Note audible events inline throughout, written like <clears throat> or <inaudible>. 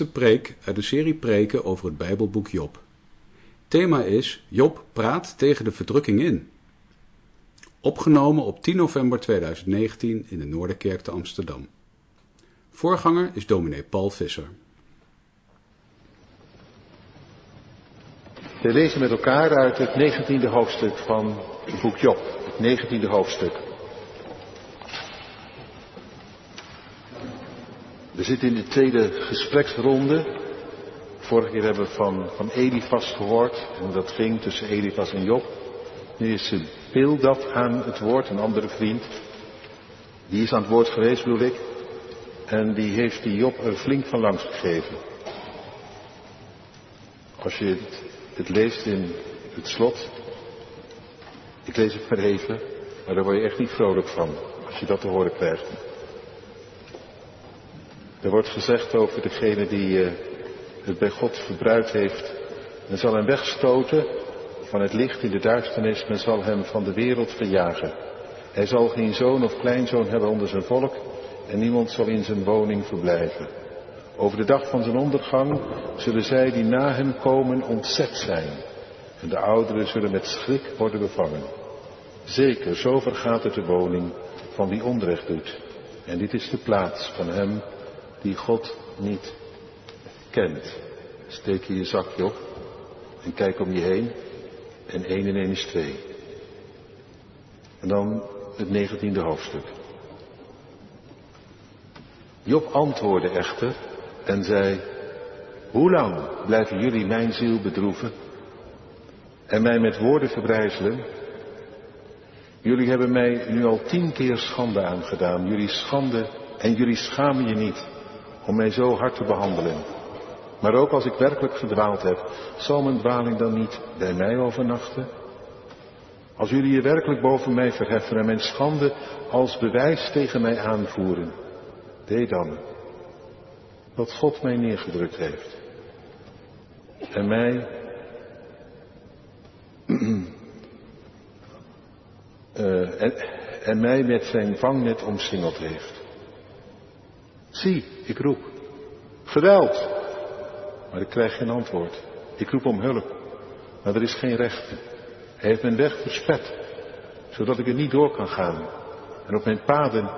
achtste preek uit de serie preken over het Bijbelboek Job. Thema is Job praat tegen de verdrukking in. Opgenomen op 10 november 2019 in de Noorderkerk te Amsterdam. Voorganger is dominee Paul Visser. We lezen met elkaar uit het 19e hoofdstuk van het boek Job. Het 19e hoofdstuk. We zitten in de tweede gespreksronde. Vorige keer hebben we van, van Elifas gehoord en dat ging tussen Elifas en Job. Nu is Bildad aan het woord, een andere vriend. Die is aan het woord geweest, bedoel ik. En die heeft die Job er flink van langs gegeven. Als je het, het leest in het slot. Ik lees het maar even, maar daar word je echt niet vrolijk van. Als je dat te horen krijgt. Er wordt gezegd over degene die uh, het bij God verbruikt heeft. Men zal hem wegstoten van het licht in de duisternis. Men zal hem van de wereld verjagen. Hij zal geen zoon of kleinzoon hebben onder zijn volk. En niemand zal in zijn woning verblijven. Over de dag van zijn ondergang zullen zij die na hem komen ontzet zijn. En de ouderen zullen met schrik worden bevangen. Zeker, zo vergaat het de woning van wie onrecht doet. En dit is de plaats van hem die God niet kent. Steek je je zakje op en kijk om je heen en één en één is twee. En dan het negentiende hoofdstuk. Job antwoordde echter en zei, hoe lang blijven jullie mijn ziel bedroeven en mij met woorden verbrijzelen? Jullie hebben mij nu al tien keer schande aangedaan, jullie schande en jullie schamen je niet om mij zo hard te behandelen. Maar ook als ik werkelijk verdwaald heb, zal mijn dwaling dan niet bij mij overnachten? Als jullie je werkelijk boven mij verheffen en mijn schande als bewijs tegen mij aanvoeren, deed dan wat God mij neergedrukt heeft. En mij uh, <clears throat> en, en mij met zijn vangnet omsingeld heeft. Zie, ik roep. Geweld. Maar ik krijg geen antwoord. Ik roep om hulp. Maar er is geen recht. Hij heeft mijn weg verspet. Zodat ik er niet door kan gaan. En op mijn paden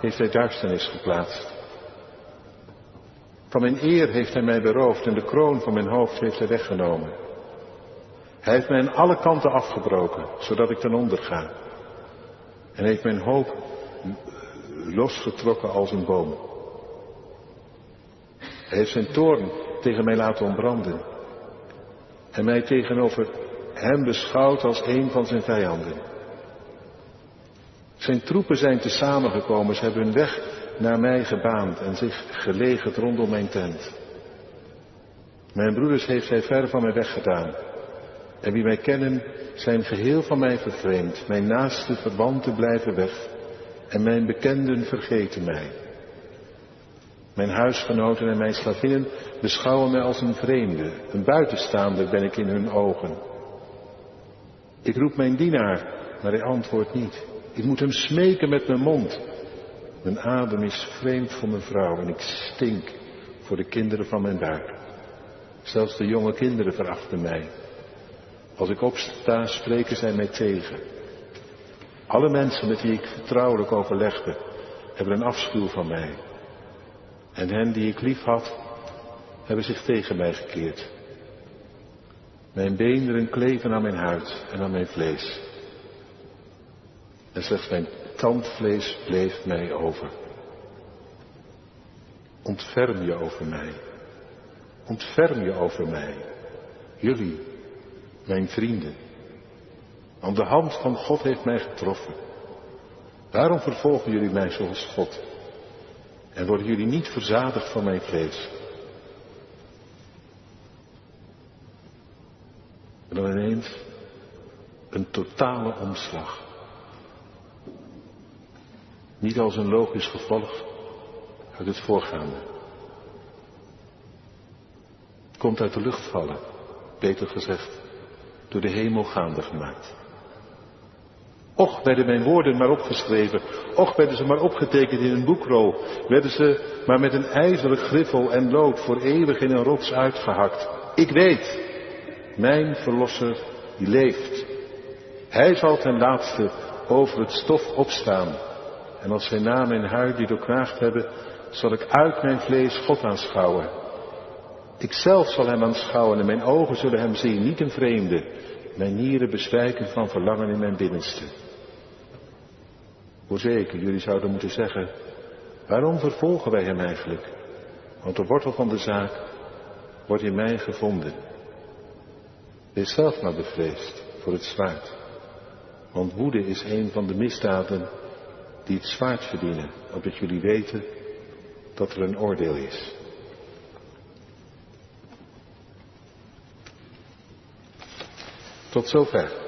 heeft hij duisternis geplaatst. Van mijn eer heeft hij mij beroofd en de kroon van mijn hoofd heeft hij weggenomen. Hij heeft mij aan alle kanten afgebroken, zodat ik ten onder ga. En heeft mijn hoop losgetrokken als een boom. Hij heeft zijn toorn tegen mij laten ontbranden. En mij tegenover hem beschouwd als een van zijn vijanden. Zijn troepen zijn te samengekomen, ze hebben hun weg naar mij gebaand en zich gelegerd rondom mijn tent. Mijn broeders heeft hij ver van mij weggedaan. En wie mij kennen, zijn geheel van mij vervreemd. Mijn naaste verwanten blijven weg. En mijn bekenden vergeten mij. Mijn huisgenoten en mijn slavinnen beschouwen mij als een vreemde, een buitenstaander ben ik in hun ogen. Ik roep mijn dienaar, maar hij antwoordt niet. Ik moet hem smeken met mijn mond. Mijn adem is vreemd voor mijn vrouw en ik stink voor de kinderen van mijn buik. Zelfs de jonge kinderen verachten mij. Als ik opsta, spreken zij mij tegen. Alle mensen met wie ik vertrouwelijk overlegde, hebben een afschuw van mij. En hen die ik lief had, hebben zich tegen mij gekeerd. Mijn beenderen kleven aan mijn huid en aan mijn vlees. En slechts mijn tandvlees bleef mij over. Ontferm je over mij. Ontferm je over mij. Jullie, mijn vrienden. Want de hand van God heeft mij getroffen. Waarom vervolgen jullie mij zoals God? En worden jullie niet verzadigd van mijn vlees? En dan ineens een totale omslag. Niet als een logisch gevolg uit het voorgaande. Het komt uit de lucht vallen, beter gezegd, door de hemel gaande gemaakt. Och werden mijn woorden maar opgeschreven. Och werden ze maar opgetekend in een boekrol. Werden ze maar met een ijzeren griffel en lood voor eeuwig in een rots uitgehakt. Ik weet, mijn verlosser die leeft. Hij zal ten laatste over het stof opstaan. En als zijn naam en huid die doorknaagd hebben, zal ik uit mijn vlees God aanschouwen. Ik zelf zal hem aanschouwen en mijn ogen zullen hem zien, niet een vreemde. Mijn nieren bezwijken van verlangen in mijn binnenste. Voorzeker, jullie zouden moeten zeggen, waarom vervolgen wij hem eigenlijk? Want de wortel van de zaak wordt in mij gevonden. Wees zelf maar bevreesd voor het zwaard. Want woede is een van de misdaden die het zwaard verdienen, opdat jullie weten dat er een oordeel is. Tot zover.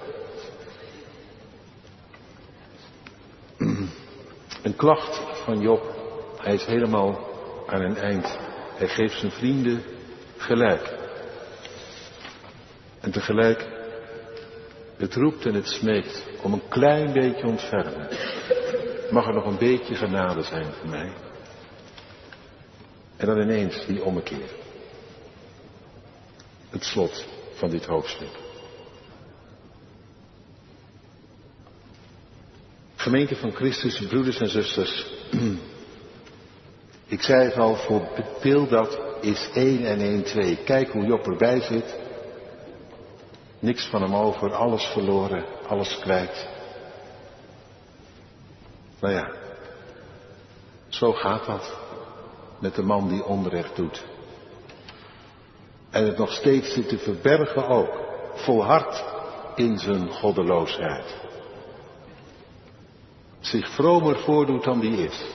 Klacht van Job. Hij is helemaal aan een eind. Hij geeft zijn vrienden gelijk. En tegelijk, het roept en het smeekt om een klein beetje ontfermen. Mag er nog een beetje genade zijn voor mij? En dan ineens die ommekeer. Het slot van dit hoofdstuk. Gemeente van Christus, broeders en zusters. <clears throat> Ik zei het al, voor dat is 1 en 1 2. Kijk hoe Job erbij zit. Niks van hem over, alles verloren, alles kwijt. Nou ja, zo gaat dat met de man die onrecht doet. En het nog steeds zit te verbergen ook, volhard in zijn goddeloosheid. Zich vromer voordoet dan die is.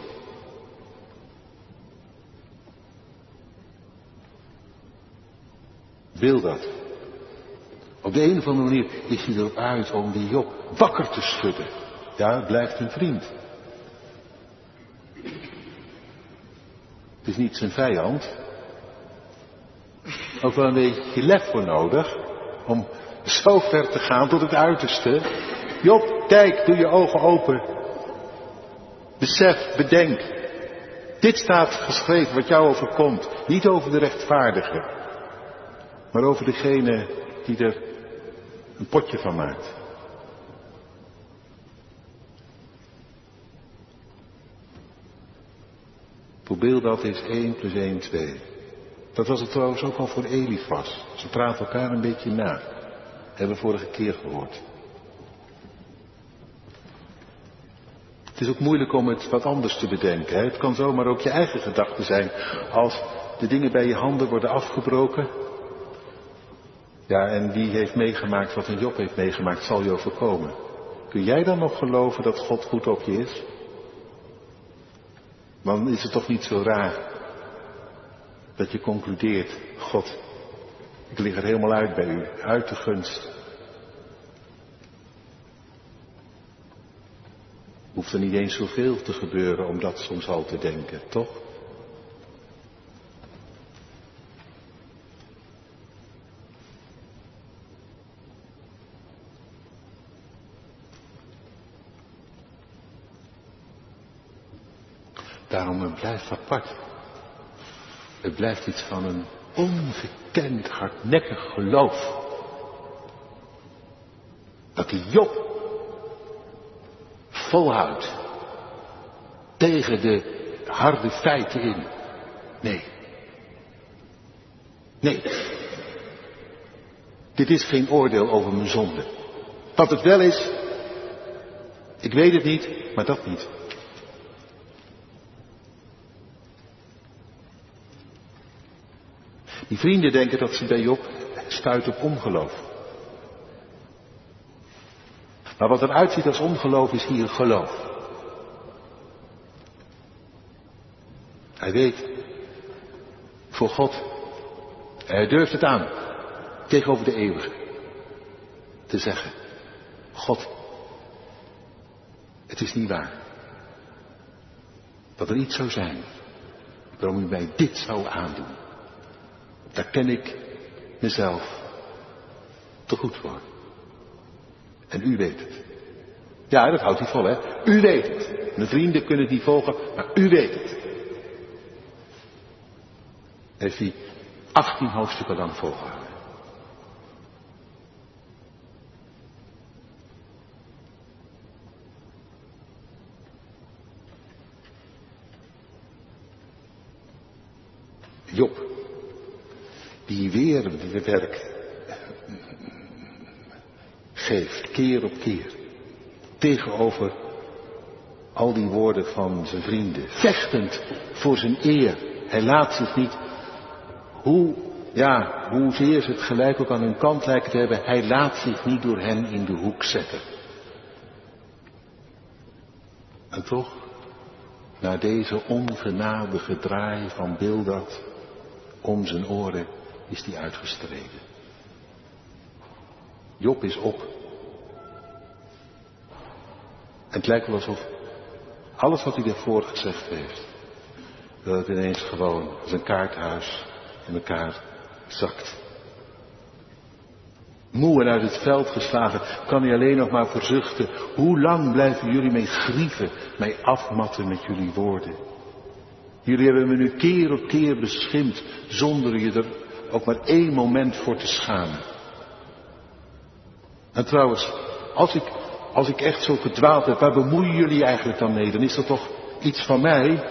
Wil dat. Op de een of andere manier is hij erop uit om die Job wakker te schudden. Ja, blijft een vriend. Het is niet zijn vijand. Ook wel een beetje lef voor nodig. Om zo ver te gaan tot het uiterste. Job, kijk, doe je ogen open. Besef, bedenk. Dit staat geschreven wat jou overkomt. Niet over de rechtvaardige. Maar over degene die er een potje van maakt. Voor dat is 1 plus 1, 2. Dat was het trouwens ook al voor Elifas. Ze praten elkaar een beetje na. Hebben we vorige keer gehoord. Het is ook moeilijk om het wat anders te bedenken. Hè? Het kan zomaar ook je eigen gedachte zijn. Als de dingen bij je handen worden afgebroken. Ja, en wie heeft meegemaakt wat een Job heeft meegemaakt, zal je overkomen. Kun jij dan nog geloven dat God goed op je is? Dan is het toch niet zo raar dat je concludeert, God, ik lig er helemaal uit bij u, uit de gunst. Hoeft er niet eens zoveel te gebeuren om dat soms al te denken, toch? Daarom het blijft apart. Het blijft iets van een ongekend hardnekkig geloof. Dat die Job volhoudt tegen de harde feiten in. Nee. Nee. Dit is geen oordeel over mijn zonde. Wat het wel is, ik weet het niet, maar dat niet. Die vrienden denken dat ze bij Job stuiten op ongeloof. Maar wat eruit ziet als ongeloof is hier geloof. Hij weet, voor God, hij durft het aan, tegenover de eeuwige, te zeggen, God, het is niet waar dat er iets zou zijn waarom u mij dit zou aandoen. Daar ken ik mezelf te goed voor. En u weet het. Ja, dat houdt hij vol, hè. U weet het. Mijn vrienden kunnen niet volgen, maar u weet het. Heeft hij 18 hoofdstukken lang volgehouden. Job, die weer werk geeft, keer op keer, tegenover al die woorden van zijn vrienden, vechtend voor zijn eer. Hij laat zich niet, hoe, ja, hoezeer ze het gelijk ook aan hun kant lijken te hebben, hij laat zich niet door hen in de hoek zetten. En toch, na deze ongenadige draai van Bildad om zijn oren, is die uitgestreden. Job is op. het lijkt wel alsof alles wat hij daarvoor gezegd heeft, dat het ineens gewoon als een kaarthuis in elkaar zakt. Moe en uit het veld geslagen kan hij alleen nog maar verzuchten. Hoe lang blijven jullie mij grieven, mij afmatten met jullie woorden? Jullie hebben me nu keer op keer beschimpt, zonder je er ook maar één moment voor te schamen. En trouwens, als ik, als ik echt zo gedwaald heb, waar bemoeien jullie eigenlijk dan mee? Dan is dat toch iets van mij?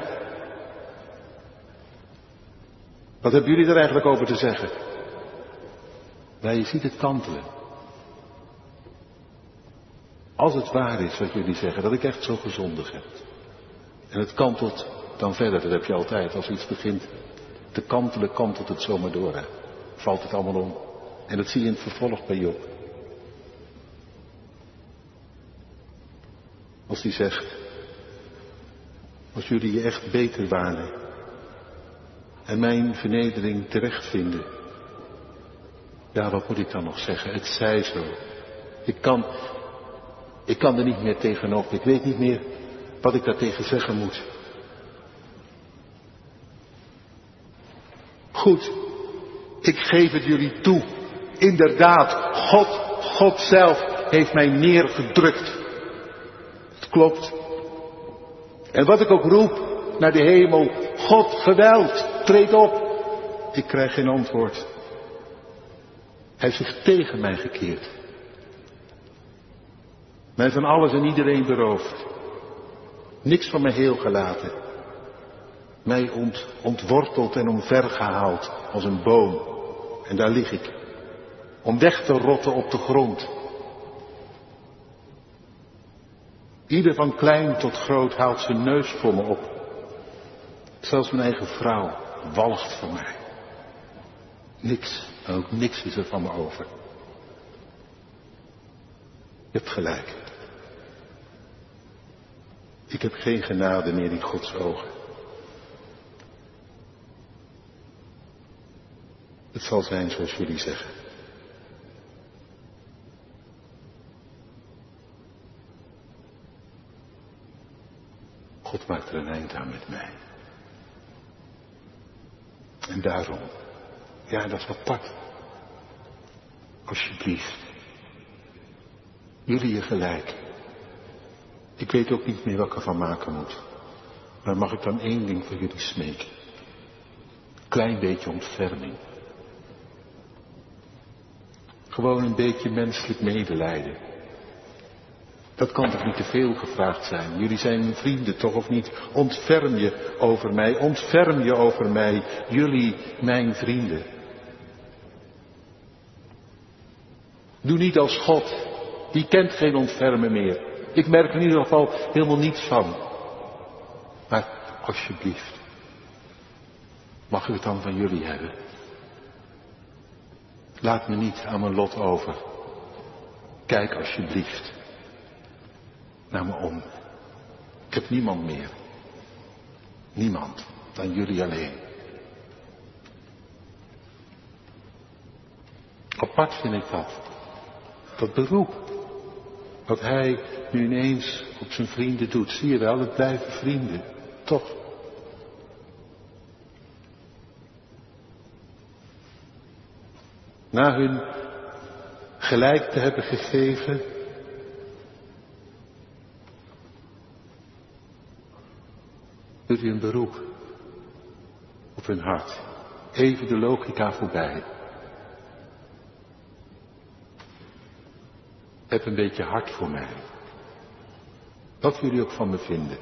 Wat hebben jullie er eigenlijk over te zeggen? Nou, je ziet het kantelen. Als het waar is wat jullie zeggen, dat ik echt zo gezondig heb. En het kantelt dan verder, dat heb je altijd. Als iets begint te kantelen, kantelt het zomaar door. Valt het allemaal om. En dat zie je in het vervolg bij Job. Als hij zegt, als jullie je echt beter waren en mijn vernedering terecht vinden, ja, wat moet ik dan nog zeggen? Het zij zo. Ik kan, ik kan er niet meer tegenop. Ik weet niet meer wat ik daartegen zeggen moet. Goed, ik geef het jullie toe. Inderdaad, God, God zelf heeft mij neergedrukt. Klopt. En wat ik ook roep naar de hemel, God, geweld, treed op. Ik krijg geen antwoord. Hij heeft zich tegen mij gekeerd. Mij van alles en iedereen beroofd. Niks van mij heel gelaten. Mij ont, ontworteld en omvergehaald als een boom. En daar lig ik. Om weg te rotten op de grond. Ieder van klein tot groot haalt zijn neus voor me op. Zelfs mijn eigen vrouw walgt van mij. Niks, ook niks is er van me over. Je hebt gelijk. Ik heb geen genade meer in Gods ogen. Het zal zijn zoals jullie zeggen. Maakt er een eind aan met mij. En daarom, ja, dat is apart. Alsjeblieft. Jullie je gelijk. Ik weet ook niet meer wat ik ervan maken moet. Maar mag ik dan één ding voor jullie smeken? Klein beetje ontferming. Gewoon een beetje menselijk medelijden. Dat kan toch niet te veel gevraagd zijn? Jullie zijn mijn vrienden toch of niet? Ontferm je over mij, ontferm je over mij, jullie mijn vrienden. Doe niet als God, die kent geen ontfermen meer. Ik merk er in ieder geval helemaal niets van. Maar alsjeblieft, mag ik het dan van jullie hebben? Laat me niet aan mijn lot over. Kijk alsjeblieft naar me om. Ik heb niemand meer. Niemand dan jullie alleen. Apart vind ik dat. Dat beroep. Wat hij nu ineens op zijn vrienden doet. Zie je wel, het blijven vrienden. Toch. Na hun gelijk te hebben gegeven, Doet u een beroep op hun hart. Even de logica voorbij. Heb een beetje hart voor mij. Wat jullie ook van me vinden.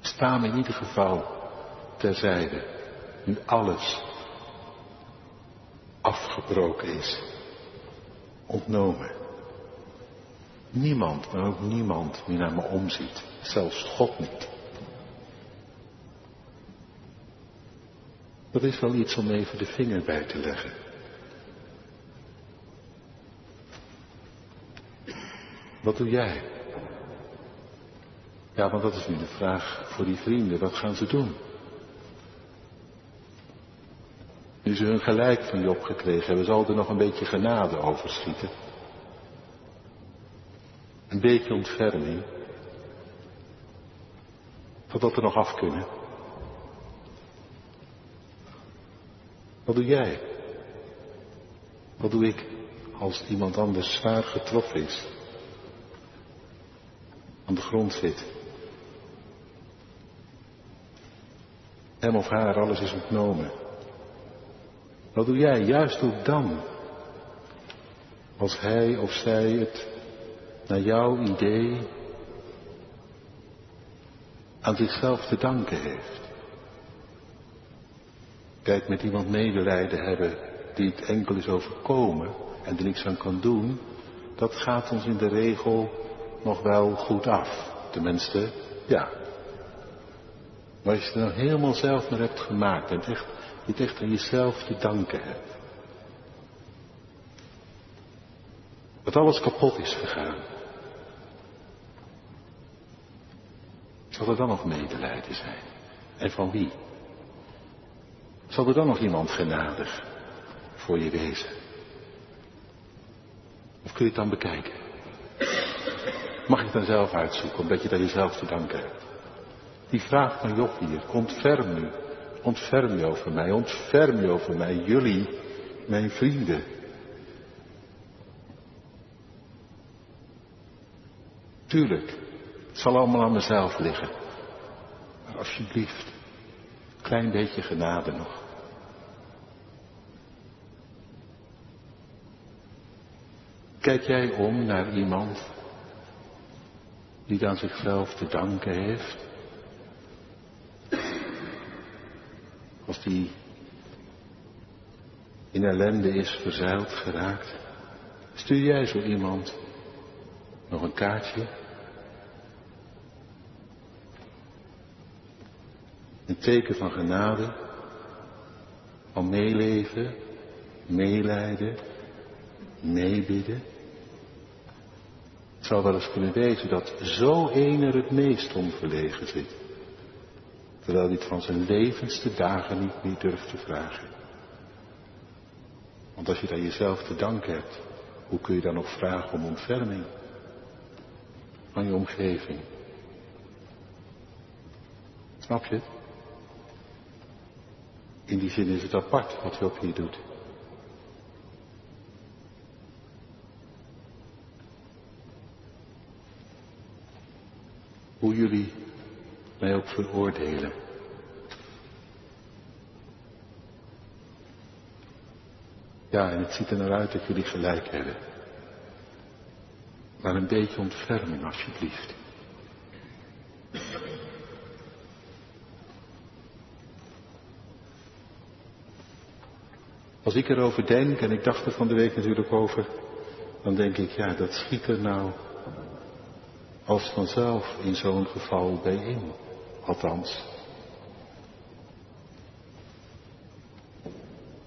Sta me in ieder geval terzijde. Nu alles afgebroken is. Ontnomen. Niemand, maar ook niemand meer naar me omziet. Zelfs God niet. Dat is wel iets om even de vinger bij te leggen. Wat doe jij? Ja, want dat is nu de vraag voor die vrienden. Wat gaan ze doen? Nu ze hun gelijk van Job gekregen hebben, zal er nog een beetje genade overschieten. Een beetje ontferming. Totdat er nog af kunnen. Wat doe jij? Wat doe ik als iemand anders zwaar getroffen is? Aan de grond zit. Hem of haar alles is ontnomen. Wat doe jij juist ook dan? Als hij of zij het naar jouw idee aan zichzelf te danken heeft. Kijk, met iemand medelijden hebben die het enkel is overkomen en er niks aan kan doen, dat gaat ons in de regel nog wel goed af. Tenminste, ja. Maar als je het nou helemaal zelf maar hebt gemaakt en echt, echt aan jezelf te danken hebt. Dat alles kapot is gegaan. Zal er dan nog medelijden zijn? En van wie? Zal er dan nog iemand genadig voor je wezen? Of kun je het dan bekijken? Mag je het dan zelf uitzoeken, omdat je daar jezelf te danken hebt? Die vraag van Job hier, ontferm nu, ontferm je over mij, ontferm je over mij, jullie, mijn vrienden. Tuurlijk, het zal allemaal aan mezelf liggen. Maar alsjeblieft, klein beetje genade nog. Kijk jij om naar iemand die aan zichzelf te danken heeft? Als die in ellende is verzeild geraakt, stuur jij zo iemand nog een kaartje? Een teken van genade, van meeleven, meelijden, meebidden. Het zou wel eens kunnen wezen dat zo een er het meest om verlegen zit. Terwijl hij het van zijn levensste dagen niet meer durft te vragen. Want als je daar jezelf te danken hebt, hoe kun je dan nog vragen om ontferming van je omgeving? Snap je het? In die zin is het apart wat Job hier doet. Hoe jullie mij ook veroordelen. Ja, en het ziet er naar uit dat jullie gelijk hebben. Maar een beetje ontferming alsjeblieft. Als ik erover denk, en ik dacht er van de week natuurlijk over, dan denk ik, ja, dat schiet er nou als vanzelf in zo'n geval bij in. Althans.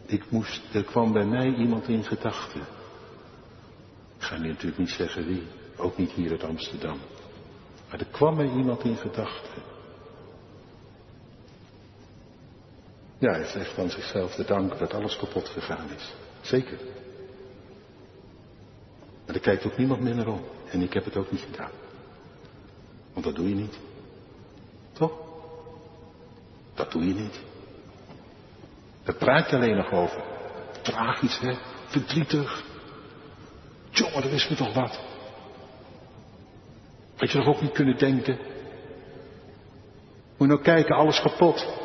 Ik moest, er kwam bij mij iemand in gedachten. Ik ga nu natuurlijk niet zeggen wie, ook niet hier uit Amsterdam. Maar er kwam mij iemand in gedachten. Ja, hij zegt van zichzelf te danken dat alles kapot gegaan is. Zeker. Maar er kijkt ook niemand meer naar om. En ik heb het ook niet gedaan. Want dat doe je niet. Toch? Dat doe je niet. Daar praat je alleen nog over. Tragisch, hè? Verdrietig. Jongen, dat is me toch wat. Had je toch ook niet kunnen denken Moet je nou kijken, alles kapot.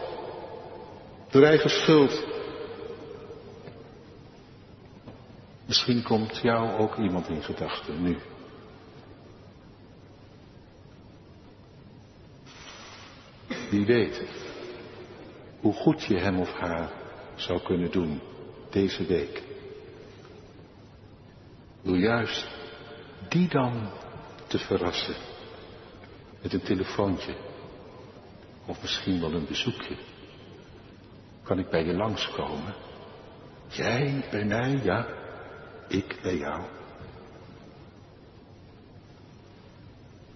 Door eigen schuld. Misschien komt jou ook iemand in gedachten nu. Wie weet hoe goed je hem of haar zou kunnen doen deze week. Wil juist die dan te verrassen met een telefoontje of misschien wel een bezoekje. Kan ik bij je langskomen? Jij bij mij, ja, ik bij jou.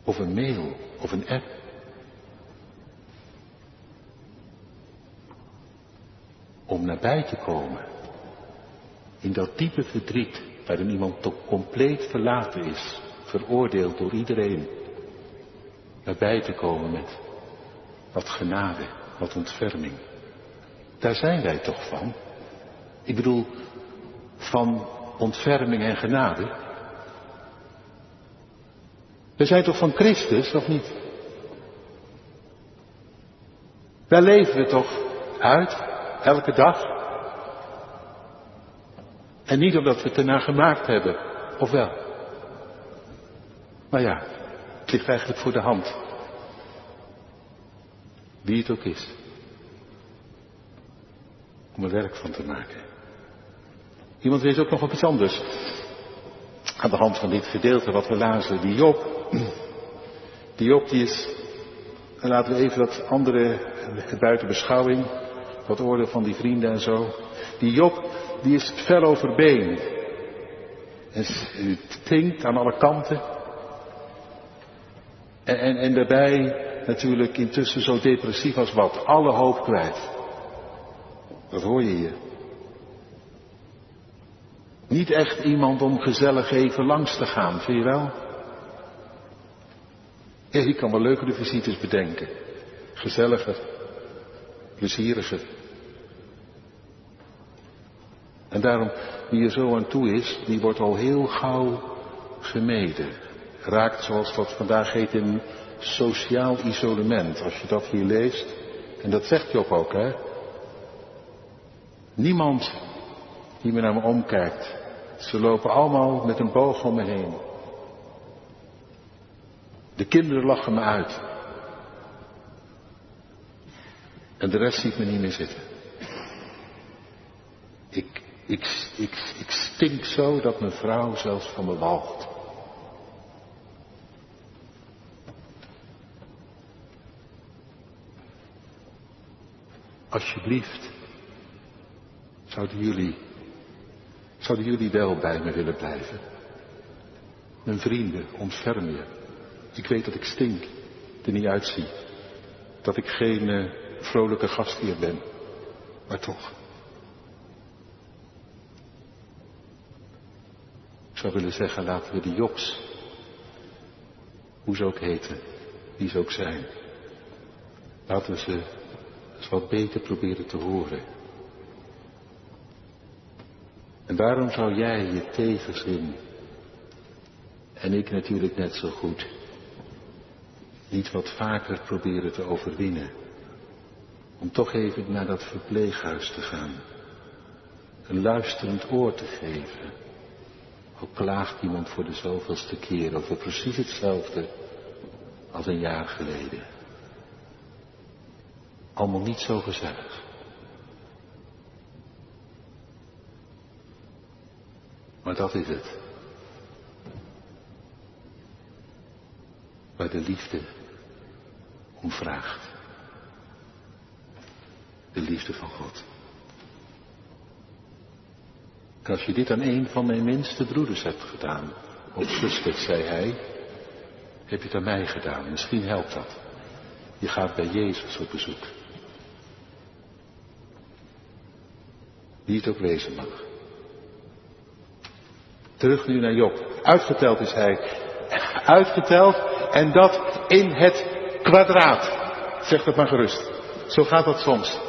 Of een mail of een app. Om nabij te komen. In dat diepe verdriet waarin iemand toch compleet verlaten is, veroordeeld door iedereen. Nabij te komen met wat genade, wat ontferming. Daar zijn wij toch van. Ik bedoel, van ontferming en genade. We zijn toch van Christus, of niet? Daar leven we toch uit, elke dag. En niet omdat we het ernaar gemaakt hebben, of wel? Maar ja, het ligt eigenlijk voor de hand. Wie het ook is. Om er werk van te maken. Iemand weet ook nog op iets anders. Aan de hand van dit gedeelte wat we lazen, die Job. Die Job die is, en laten we even dat andere buiten beschouwing, wat orde van die vrienden en zo. Die Job, die is fel overbeen. En het aan alle kanten. En, en, en daarbij natuurlijk intussen zo depressief als wat. Alle hoop kwijt. Dat hoor je hier. Niet echt iemand om gezellig even langs te gaan, vind je wel? Ja, ik kan wel leukere visites bedenken. Gezelliger, plezieriger. En daarom, wie er zo aan toe is, die wordt al heel gauw gemeden. Raakt, zoals dat vandaag heet, in sociaal isolement. Als je dat hier leest, en dat zegt Job ook, hè. Niemand die me naar me omkijkt. Ze lopen allemaal met een boog om me heen. De kinderen lachen me uit. En de rest ziet me niet meer zitten. Ik, ik, ik, ik stink zo dat mijn vrouw zelfs van me walgt. Alsjeblieft, zouden jullie, zouden jullie wel bij me willen blijven? Mijn vrienden, ontferm je. Ik weet dat ik stink, er niet uitzie. Dat ik geen uh, vrolijke gastheer ben. Maar toch. Ik zou willen zeggen, laten we die joks, hoe ze ook heten, wie ze ook zijn, laten we ze wat beter proberen te horen. En waarom zou jij je tegenzin, en ik natuurlijk net zo goed, niet wat vaker proberen te overwinnen? Om toch even naar dat verpleeghuis te gaan. Een luisterend oor te geven. Ook klaagt iemand voor de zoveelste keer over precies hetzelfde als een jaar geleden. Allemaal niet zo gezellig. Maar dat is het. Waar de liefde om vraagt. De liefde van God. En als je dit aan een van mijn minste broeders hebt gedaan, of zusters, zei hij, heb je het aan mij gedaan. Misschien helpt dat. Je gaat bij Jezus op bezoek. Wie het ook wezen mag. Terug nu naar Job. Uitgeteld is hij. Uitgeteld en dat in het kwadraat. Zeg dat maar gerust. Zo gaat dat soms.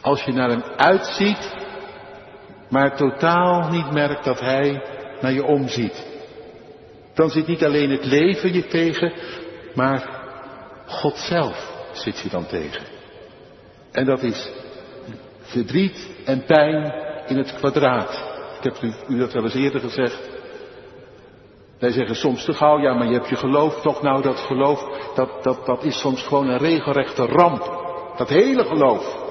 Als je naar hem uitziet, maar totaal niet merkt dat hij naar je omziet. Dan zit niet alleen het leven je tegen, maar God zelf zit je dan tegen. En dat is verdriet en pijn in het kwadraat. Ik heb u, dat wel eens eerder gezegd. Wij zeggen soms te gauw, ja, maar je hebt je geloof toch. Nou, dat geloof, dat, dat, dat is soms gewoon een regelrechte ramp. Dat hele geloof.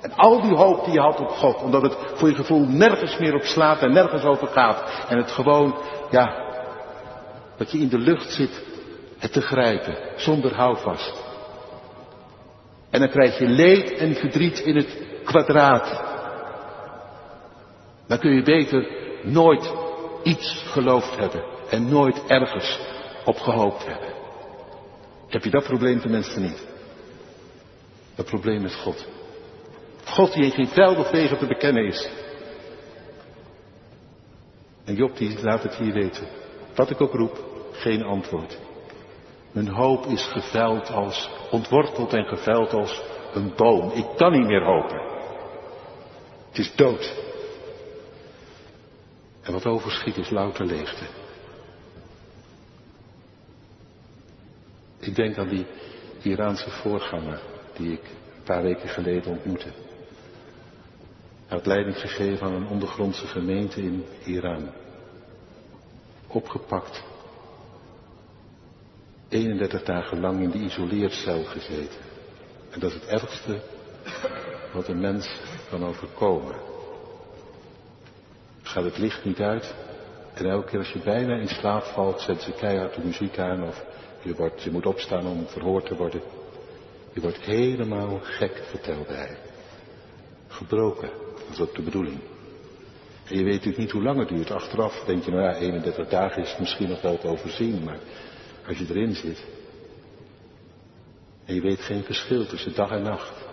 En al die hoop die je had op God, omdat het voor je gevoel nergens meer op slaat en nergens over gaat. En het gewoon, ja, dat je in de lucht zit het te grijpen, zonder houvast. En dan krijg je leed en verdriet in het kwadraat. Dan kun je beter nooit iets geloofd hebben en nooit ergens op gehoopt hebben. Heb je dat probleem tenminste niet? Dat probleem is God. God die in geen veld of wegen te bekennen is. En Job die laat het hier weten. Wat ik ook roep, geen antwoord. Mijn hoop is geveld als, ontworteld en geveld als een boom. Ik kan niet meer hopen. Het is dood. En wat overschiet is louter leegte. Ik denk aan die Iraanse voorganger die ik een paar weken geleden ontmoette. Hij had leiding gegeven aan een ondergrondse gemeente in Iran. Opgepakt 31 dagen lang in de isoleercel gezeten. En dat is het ergste wat een mens kan overkomen. Gaat het licht niet uit en elke keer als je bijna in slaap valt, zetten ze keihard de muziek aan of je, wordt, je moet opstaan om verhoord te worden. Je wordt helemaal gek, vertelde hij. Gebroken, dat is ook de bedoeling. En je weet natuurlijk niet hoe lang het duurt. Achteraf denk je, nou ja, 31 dagen is misschien nog wel te overzien, maar als je erin zit. En je weet geen verschil tussen dag en nacht.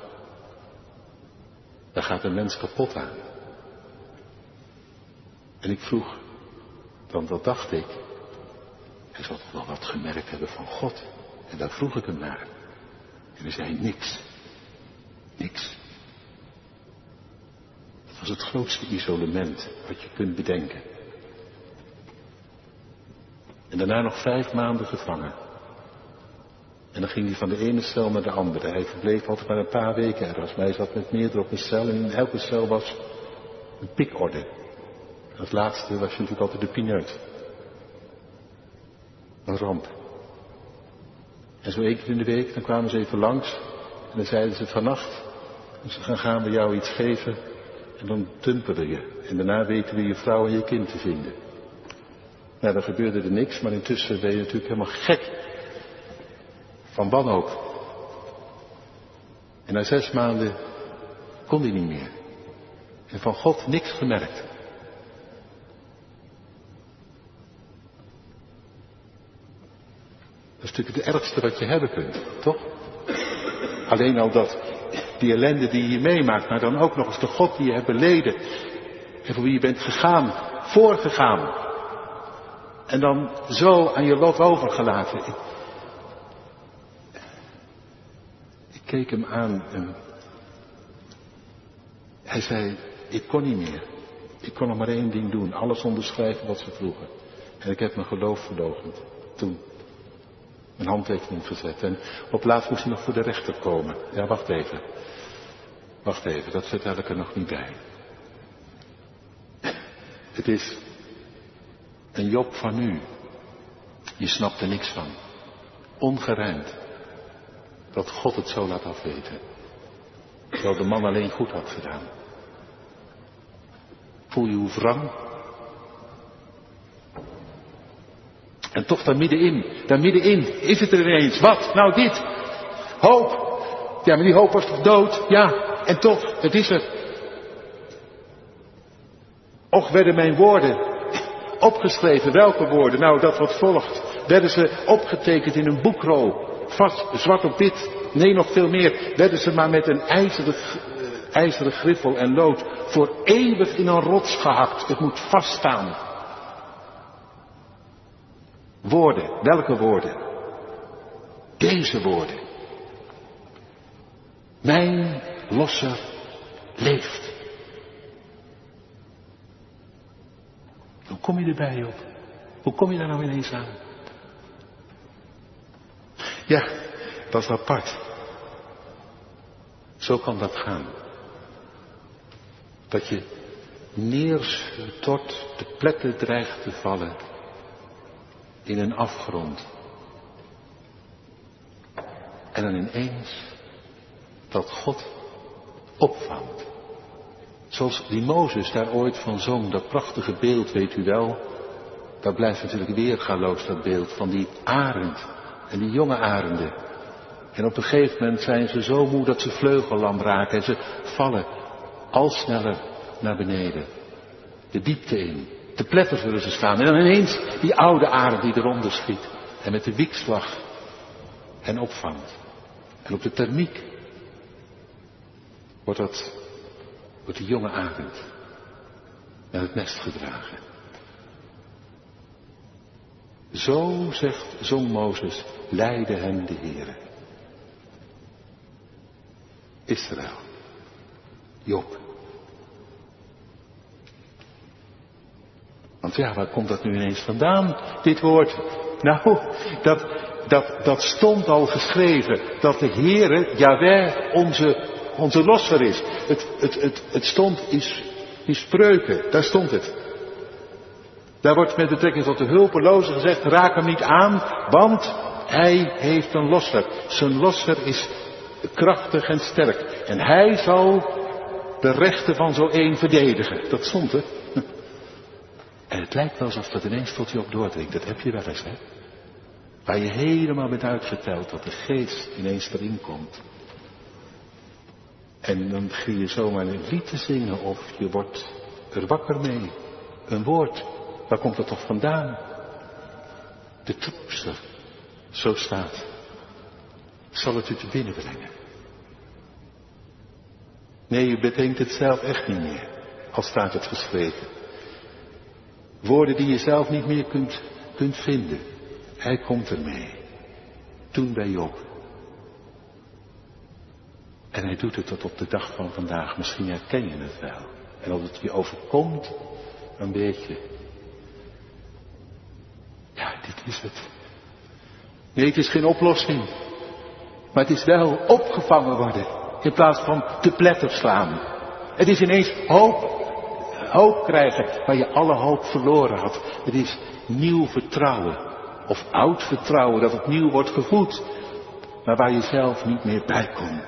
Dan gaat een mens kapot aan. En ik vroeg, want wat dacht ik? Hij zal toch wel wat gemerkt hebben van God. En daar vroeg ik hem naar. En hij zei niks. Niks. Dat was het grootste isolement wat je kunt bedenken. En daarna nog vijf maanden gevangen. En dan ging hij van de ene cel naar de andere. Hij verbleef altijd maar een paar weken ergens. Maar hij zat met meerdere op een cel. En in elke cel was een pikorde. Het laatste was natuurlijk altijd de pineut. Een ramp. En zo één keer in de week, dan kwamen ze even langs. En dan zeiden ze vannacht, dus dan gaan we jou iets geven. En dan dumpen je. En daarna weten we je vrouw en je kind te vinden. Nou, dan gebeurde er niks, maar intussen ben je natuurlijk helemaal gek van wanhoop. En na zes maanden kon hij niet meer. En van God niks gemerkt. Is natuurlijk het ergste wat je hebben kunt, toch? Alleen al dat, die ellende die je meemaakt, maar dan ook nog eens de God die je hebt beleden. En voor wie je bent gegaan, voorgegaan. En dan zo aan je lot overgelaten. Ik, keek hem aan en hij zei, ik kon niet meer. Ik kon nog maar één ding doen, alles onderschrijven wat ze vroegen. En ik heb mijn geloof verlogend. Toen. Mijn handtekening gezet. En op laat moest hij nog voor de rechter komen. Ja, wacht even. Wacht even, dat vertel ik er nog niet bij. Het is een Job van nu. Je snapt er niks van. Ongerijmd. Dat God het zo laat afweten. Terwijl de man alleen goed had gedaan. Voel je hoe wrang? En toch daar middenin, daar middenin is het er ineens. Wat? Nou dit. Hoop. Ja, maar die hoop was toch dood? Ja. En toch, het is er. Och werden mijn woorden opgeschreven. Welke woorden? Nou, dat wat volgt. Werden ze opgetekend in een boekrol. Vast, zwart op wit. Nee, nog veel meer. Werden ze maar met een ijzeren, uh, ijzeren griffel en lood voor eeuwig in een rots gehakt. Het moet vaststaan. Woorden. Welke woorden? Deze woorden. Mijn losse leeft. Hoe kom je erbij op? Hoe kom je daar nou ineens aan? Ja, dat is apart. Zo kan dat gaan. Dat je neerstort, te pletten dreigt te vallen in een afgrond. En dan ineens dat God opvangt. Zoals die Mozes daar ooit van zong, dat prachtige beeld, weet u wel. Dat blijft natuurlijk weergaloos, dat beeld van die arend en die jonge arenden. En op een gegeven moment zijn ze zo moe dat ze vleugellam raken en ze vallen al sneller naar beneden. De diepte in. Te pletter zullen ze staan. En dan ineens die oude arend die eronder schiet. En met de wiekslag hen opvangt. En op de thermiek wordt dat, wordt die jonge arend naar het nest gedragen. Zo, zegt zong Mozes, leidde hem de Heer. Israël. Job. Want ja, waar komt dat nu ineens vandaan, dit woord? Nou, dat, dat, dat stond al geschreven, dat de Heere, Jaweh, onze, onze losser is. Het, het, het, het stond in, in spreuken, daar stond het. Daar wordt met betrekking tot de hulpeloze gezegd, raak hem niet aan, want hij heeft een losser. Zijn losser is krachtig en sterk. En hij zal de rechten van zo één verdedigen. Dat stond er. En het lijkt wel alsof dat ineens tot je op doordringt. Dat heb je wel eens, hè? Waar je helemaal bent uitgeteld dat de geest ineens erin komt. En dan begin je zomaar een lied te zingen of je wordt er wakker mee. Een woord. Waar komt dat toch vandaan? De trooster. Zo staat. Zal het u te binnen brengen. Nee, u bedenkt het zelf echt niet meer. Al staat het geschreven. Woorden die je zelf niet meer kunt, kunt vinden. Hij komt ermee. Toen bij Job. En hij doet het tot op de dag van vandaag. Misschien herken je het wel. En als het je overkomt, dan weet je. Ja, dit is het. Nee, het is geen oplossing. Maar het is wel opgevangen worden. In plaats van te pletter slaan. Het is ineens hoop. Hoop krijgen waar je alle hoop verloren had. Het is nieuw vertrouwen. Of oud vertrouwen dat opnieuw wordt gevoed. Maar waar je zelf niet meer bij komt.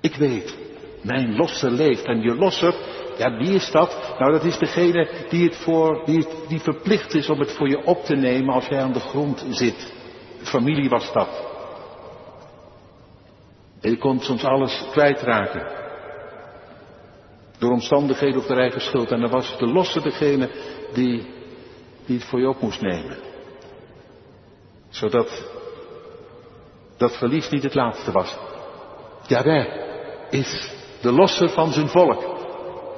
Ik weet, mijn losser leeft. En je losser, ja wie is dat? Nou dat is degene die, het voor, die, het, die verplicht is om het voor je op te nemen als jij aan de grond zit. Familie was dat. En je kon soms alles kwijtraken. Door omstandigheden of de eigen schuld. En dan was de losse degene die, die het voor je op moest nemen. Zodat dat verlies niet het laatste was. Jawel is de losser van zijn volk.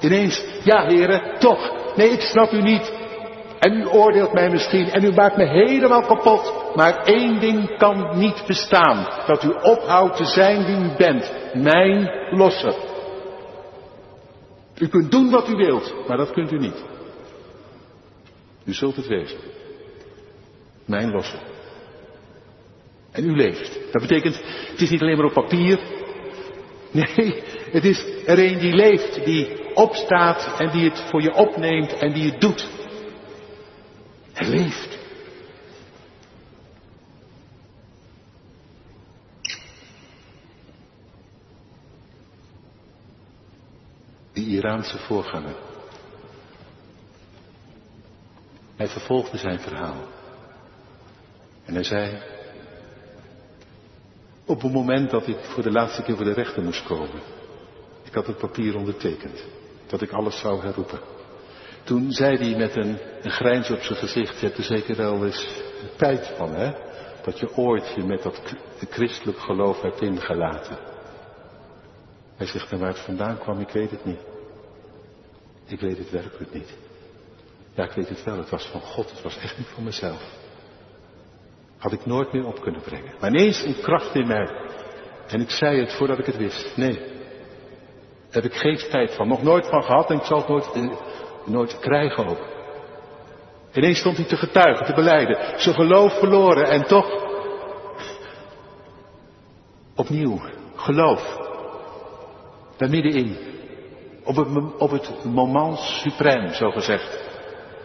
Ineens, ja heren, toch. Nee, ik snap u niet. En u oordeelt mij misschien en u maakt me helemaal kapot. Maar één ding kan niet bestaan. Dat u ophoudt te zijn wie u bent. Mijn losser. U kunt doen wat u wilt, maar dat kunt u niet. U zult het wezen. Mijn losser. En u leeft. Dat betekent, het is niet alleen maar op papier. Nee, het is er een die leeft, die opstaat en die het voor je opneemt en die het doet. Hij leeft. Iraanse voorganger. Hij vervolgde zijn verhaal. En hij zei, op het moment dat ik voor de laatste keer voor de rechter moest komen, ik had het papier ondertekend, dat ik alles zou herroepen. Toen zei hij met een, grijns op zijn gezicht, je hebt er zeker wel eens tijd van, hè? Dat je ooit je met dat christelijk geloof hebt ingelaten. Hij zegt, en waar het vandaan kwam, ik weet het niet. Ik weet het werkelijk niet. Ja, ik weet het wel, het was van God, het was echt niet van mezelf. Had ik nooit meer op kunnen brengen. Maar ineens een kracht in mij. En ik zei het voordat ik het wist. Nee. Heb ik geen tijd van. Nog nooit van gehad en ik zal het nooit, eh, nooit krijgen ook. Ineens stond hij te getuigen, te beleiden. Zijn geloof verloren en toch. Opnieuw, geloof. Daar middenin. Op het, op het moment suprême, zo gezegd.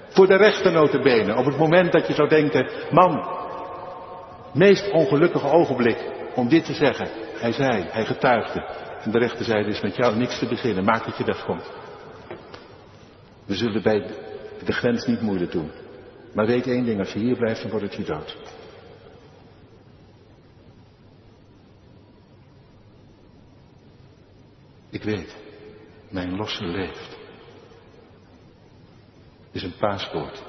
Voor de rechter notabene. Op het moment dat je zou denken, man, meest ongelukkige ogenblik om dit te zeggen. Hij zei, hij getuigde. En de rechter zei, er is met jou niks te beginnen. Maak dat je wegkomt. We zullen bij de grens niet moeilijk doen. Maar weet één ding, als je hier blijft, dan wordt het je dood. Ik weet, mijn losse leeft. Is een paaswoord.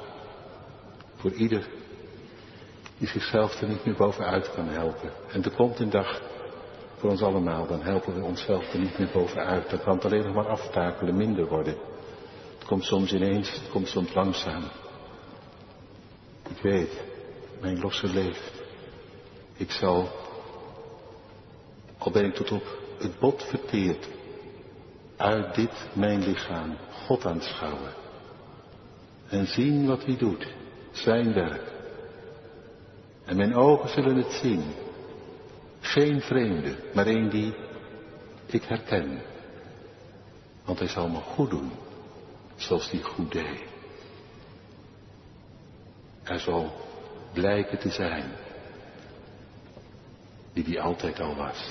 Voor ieder die zichzelf er niet meer bovenuit kan helpen. En er komt een dag voor ons allemaal, dan helpen we onszelf er niet meer bovenuit. Dan kan het alleen nog maar aftakelen, minder worden. Het komt soms ineens, het komt soms langzaam. Ik weet, mijn losse leeft. Ik zal, al ben ik tot op het bot verteerd, uit dit mijn lichaam God aanschouwen. En zien wat hij doet, zijn werk. En mijn ogen zullen het zien. Geen vreemde, maar een die ik herken. Want hij zal me goed doen, zoals hij goed deed. Er zal blijken te zijn, die die altijd al was.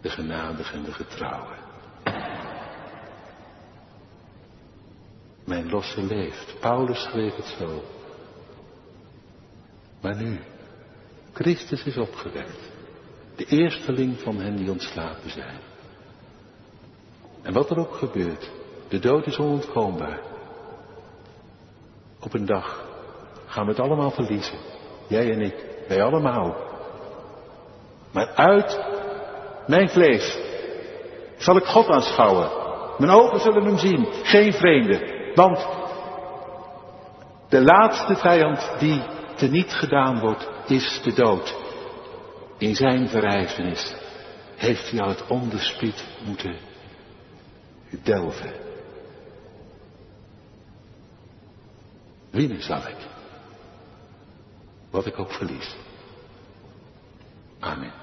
De genadige en de getrouwe. Mijn losse leeft. Paulus schreef het zo. Maar nu, Christus is opgewekt. De eersteling van hen die ontslapen zijn. En wat er ook gebeurt, de dood is onontkoombaar. Op een dag gaan we het allemaal verliezen. Jij en ik, wij allemaal. Maar uit mijn vlees zal ik God aanschouwen. Mijn ogen zullen hem zien, geen vreemde. Want de laatste vijand die teniet gedaan wordt, is de dood. In zijn verrijzenis heeft hij al het onderspied moeten delven. Winnen zal ik, wat ik ook verlies. Amen.